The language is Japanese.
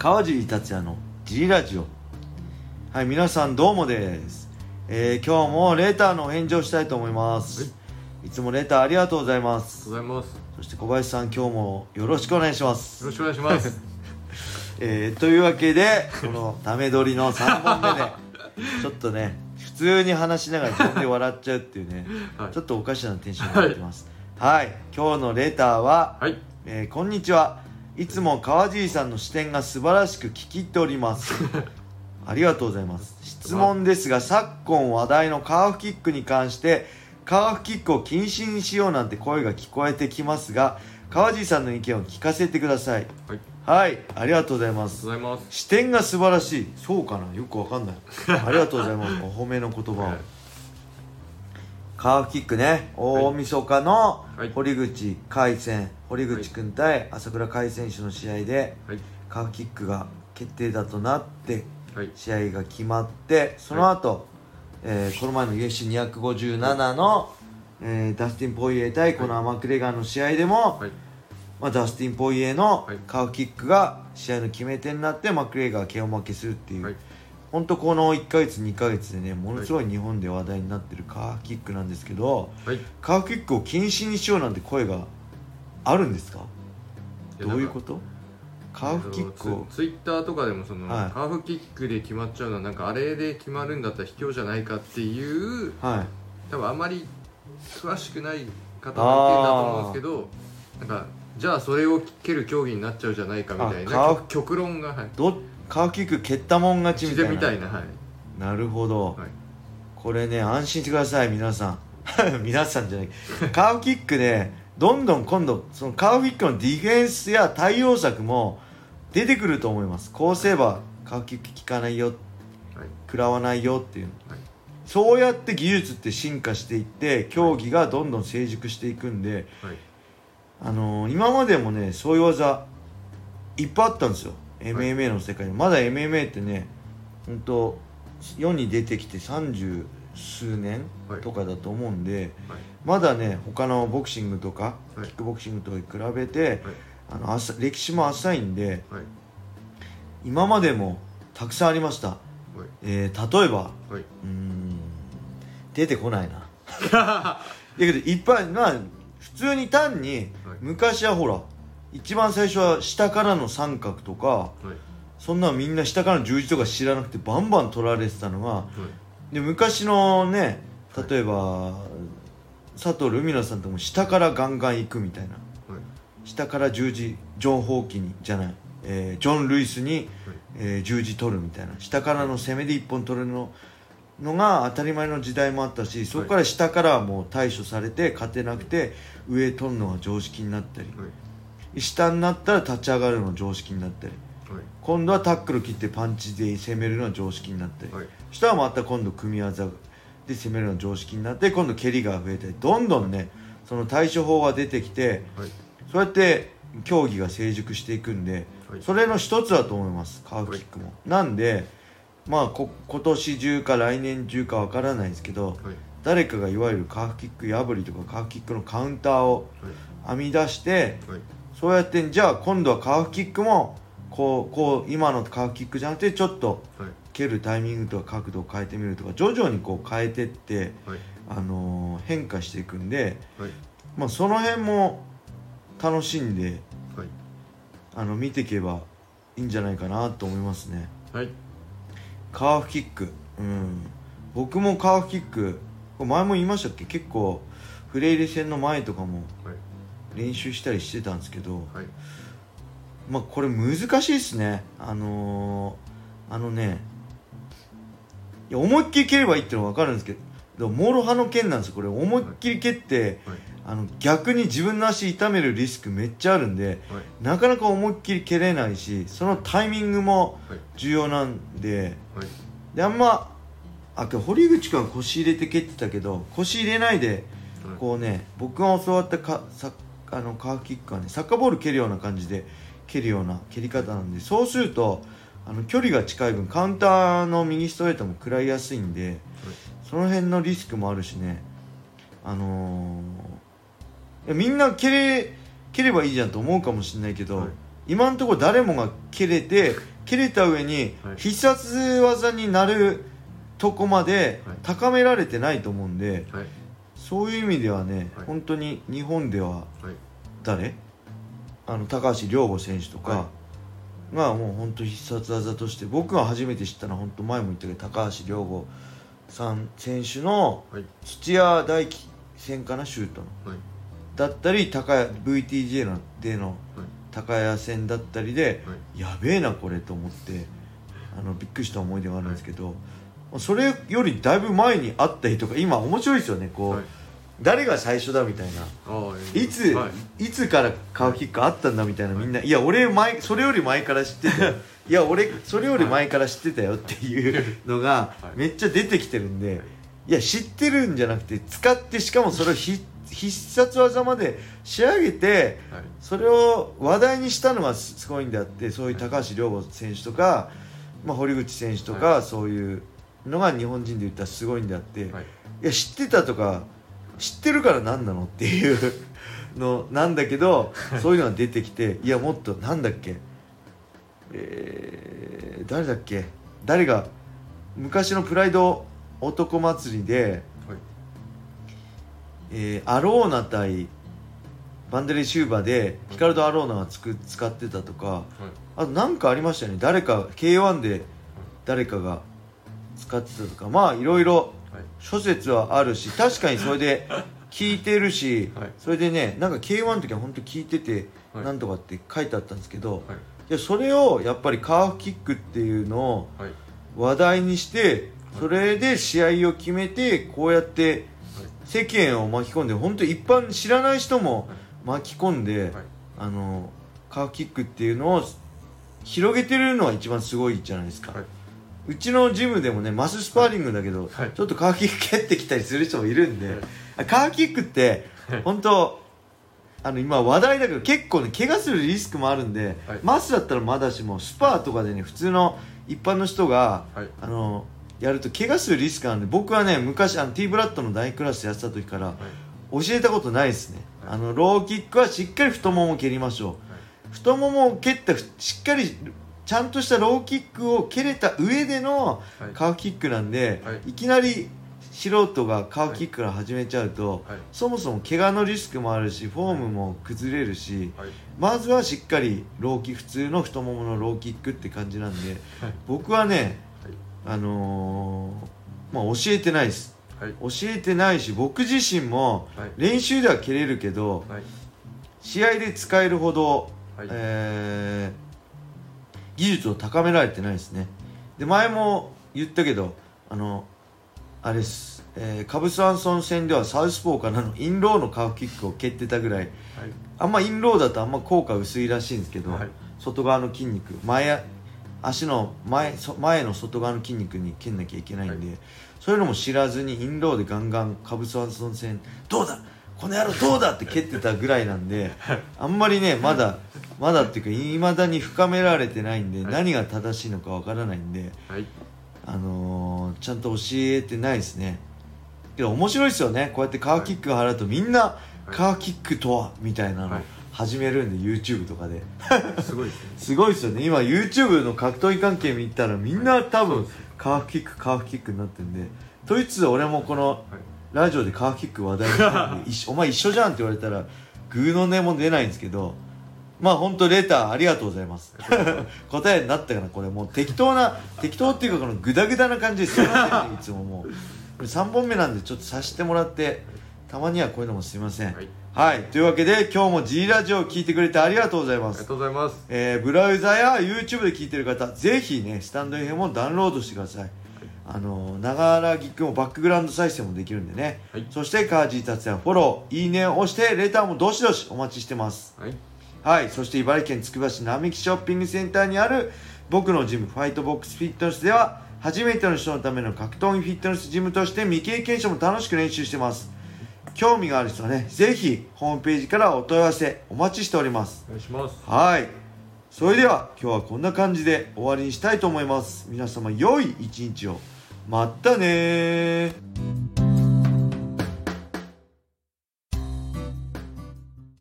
川尻達也の G ラジオ。はい皆さんどうもです、えー今日もレターのお返事をしたいと思います、い、つもレターありがとうございます。ございます。よそして小林さん今日もよろしくお願いします。ろしくお願いします。えーというわけでこのため撮りの3本目で ちょっとね普通に話しながら自分で笑っちゃうっていうね、はい。ちょっとおかしなテンションになってます。はい、今日のレターは、はい。えーこんにちはいつも川尻さんの視点が素晴らしく聞き入っております。ありがとうございます。質問ですが昨今話題のカーフキックに関してカーフキックを禁止にしようなんて声が聞こえてきますが川尻さんの意見を聞かせてください。はい。はいありがとうございます。視点が素晴らしい。そうかな？よくわかんない。ありがとうございます。お褒めの言葉を、はいカーフキックね。大晦日のはい。堀口海戦。堀口君対朝倉海選手の試合ではい。カーフキックが決定だとなってはい。試合が決まってその後、えーこの前の UFC257 の、えーダスティン・ポイエ対コナー・マクレガーの試合でも、はい。まあ、ダスティン・ポイエのはい。カーフキックが試合の決め手になってマクレガー KO 負けするっていう、はい。本当この1ヶ月2ヶ月でねものすごい日本で話題になってるカーフキックなんですけど、はい。カーフキックを禁止にしようなんて声があるんですか？どういうこと？カーフキックを。ツツイッターとかでもその、はい。カーフキックで決まっちゃうのはなんかあれで決まるんだったら卑怯じゃないかっていうはい。多分あまり詳しくない方の意見だと思うんですけどなんかじゃあそれを蹴る競技になっちゃうじゃないかみたいな極極論が、はい、どカーフキック蹴ったもん勝ちみ自たいな。然みたいなはい、なるほど、はい、これね安心してください皆さん。皆さんじゃない。カーフキックねどんどん今度そのカーフキックのディフェンスや対応策も出てくると思います。こうすればカーフキック効かないよはい。食らわないよっていう。はい。そうやって技術って進化していって競技がどんどん成熟していくんで、はい。あのー今までもねそういう技いっぱいあったんですよ MMA の世界に。まだ MMA ってね本当世に出てきて30数年はい。とかだと思うんで、はい。まだね他のボクシングとか、はい。キックボクシングと比べて、はい。あの浅歴史も浅いんではい。今までもたくさんありました、はい。えー例えばはい。うーん出てこないな。だけどいっぱいまあ普通に単に、はい。昔はほら一番最初は下からの三角とかはい。そんなのみんな下からの十字とか知らなくてバンバン取られてたのがはい。で昔のね例えば、佐藤ルミナさんとかも下からガンガン行くみたいな。はい。下から十字ジョン・ホーキにじゃない、えージョン・ルイスに、えー十字取るみたいな。下からの攻めで一本取るののが当たり前の時代もあったしそこから下からはもう対処されて勝てなくて上取るのが常識になったり。はい下になったら立ち上がるのが常識になったりはい。今度はタックル切ってパンチで攻めるのが常識になったり、はい。下はまた今度組み技で攻めるのが常識になって今度蹴りが増えたりどんどんねその対処法が出てきてはい。そうやって競技が成熟していくんではい。それの一つだと思いますカーフキックも、なんでまあこ今年中か来年中かわからないですけどはい。誰かがいわゆるカーフキック破りとかカーフキックのカウンターを編み出してはいそうやってじゃあ今度はカーフキックもこうこう今のカーフキックじゃなくてちょっとはい蹴るタイミングとか角度を変えてみるとか徐々にこう変えてって、はい。あのー変化していくんで、はい。まあ、その辺も楽しんではい。あの見ていけばいいんじゃないかなと思いますね。はい。カーフキック。うん。僕もカーフキック前も言いましたっけ？結構フレイレ戦の前とかもはい練習したりしてたんですけどはい。まあこれ難しいですね。あのー、あのねいや思いっきり蹴ればいいってのは分かるんですけどもろ刃の剣なんですよこれ。思いっきり蹴って、はい。あの逆に自分の足痛めるリスクめっちゃあるんではい。なかなか思いっきり蹴れないしそのタイミングもはい。重要なんではい。であんまあ堀口君は腰入れて蹴ってたけど腰入れないではい。こうね僕が教わったかさあのカーフキックはねサッカーボール蹴るような感じで蹴るような蹴り方なんでそうするとあの距離が近い分カウンターの右ストレートも食らいやすいんでその辺のリスクもあるしね。あのーみんな蹴れ蹴ればいいじゃんと思うかもしれないけど、はい。今のところ誰もが蹴れて蹴れた上にはい。必殺技になるとこまではい。高められてないと思うんではいそういう意味ではね、はい。本当に日本でははい。誰？あの高橋亮吾選手とかはがもう本当必殺技として僕が初めて知ったのは本当前も言ったけど高橋亮吾さん選手のはい。土屋大輝戦かなシュートの。はい。だったり高谷 VTJ のでのはい。高谷戦だったりではい。やべえなこれと思ってあのびっくりした思い出があるんですけど、それよりだいぶ前にあったりとか今面白いですよねこう、はい誰が最初だみたいな。いつ、はい。い、つからカーフキックあったんだみたいなみんな、い、や俺前それより前から知ってたよ いや俺それより前から知ってたよっていうのがはい。めっちゃ出てきてるんで、はいいや知ってるんじゃなくて使ってしかもそれをひ必殺技まで仕上げてはい。それを話題にしたのがすすごいんであってそういう高橋亮吾選手とか、まあ、堀口選手とか、そういうのが日本人で言ったらすごいんであって、いや知ってたとか知ってるから何なのっていうのなんだけどそういうのが出てきていやもっとなんだっけえー、誰だっけ誰が昔のプライド男祭りで、はい。えーアローナ対バンデレシューバでヒカルド・アローナがつく使ってたとかはい。あとなんかありましたよね。誰か K1 で誰かが使ってたとか。まあいろいろはい諸説はあるし確かにそれで 聞いてるし、はい。それでねなんか K1 の時は本当聞いてて、はい。なんとかって書いてあったんですけど、はい。いやそれをやっぱりカーフキックっていうのをはい。話題にしてそれで試合を決めてこうやって世間を巻き込んで本当一般知らない人も巻き込んで、はい。あのカーフキックっていうのを広げてるのが一番すごいじゃないですか、はいうちのジムでもねマススパーリングだけど、はい。ちょっとカーフキック蹴ってきたりする人もいるんで、はい。カーフキックってはい。本当あの今話題だけど結構ね怪我するリスクもあるんで、はい。マスだったらまだしもスパーとかでね普通の一般の人がはい。あのやると怪我するリスクがあるんで僕はね昔あの T ブラッドの大クラスやってた時からはい。教えたことないですね、はい。あのローキックはしっかり太ももを蹴りましょう。太ももを蹴ったふしっかりちゃんとしたローキックを蹴れた上でのはい。カーフキックなんで、はい。い、きなり素人がカーフキックから始めちゃうと、はい。そもそも怪我のリスクもあるしフォームも崩れるしはい。まずはしっかりローキ普通の太もものローキックって感じなんではい。僕はねはい。あのーまあ教えてないです。はい。教えてないし僕自身もはい。練習では蹴れるけどはい。試合で使えるほど、はい。えー技術を高められてないですね。で前も言ったけどあのあれです、えーカブスワンソン戦ではサウスポーからのインローのカーフキックを蹴ってたぐらい。はい。あんまインローだとあんま効果薄いらしいんですけど、はい。外側の筋肉前足の前そ前の外側の筋肉に蹴んなきゃいけないんで、はそういうのも知らずにインローでガンガンカブスワンソン戦どうだこの野郎どうだって蹴ってたぐらいなんであんまりねまだまだっていうかいまだに深められてないんで、はい。何が正しいのかわからないんで、はい。あのーちゃんと教えてないですね。けど面白いですよね。こうやってカーキックが払うとみんなカーキックとはみたいなのはい。始めるんで YouTube とかで。すごいですね。すごいですよね。今 YouTube の格闘技関係見たらみんな多分カーフキックカーフキックになってるんで。と言いつつ俺もこのはい。ラジオでカーフキック話題にしてるんで一緒お前一緒じゃんって言われたらグーの音も出ないんですけどまあ本当レターありがとうございます。答えになったかなこれ。もう適当な適当っていうかこのグダグダな感じですいませんねいつももう。これ3本目なんでちょっとさせてもらってたまにはこういうのもすいません。はい。はい。というわけで今日も G ラジオを聞いてくれてありがとうございます。ありがとうございます。えーブラウザや YouTube で聞いてる方ぜひねスタンド FM をダウンロードしてください。あのながら聞くもバックグラウンド再生もできるんでね、はい。そしてカージー達也フォローいいねを押してレターもどしどしお待ちしてます。はいはいそして茨城県つくば市並木ショッピングセンターにある僕のジムファイトボックスフィットネスでは初めての人のための格闘技フィットネスジムとして未経験者も楽しく練習してます。興味がある人はねぜひホームページからお問い合わせお待ちしております。お願いします。はい。それでは今日はこんな感じで終わりにしたいと思います。皆様良い一日を。またねー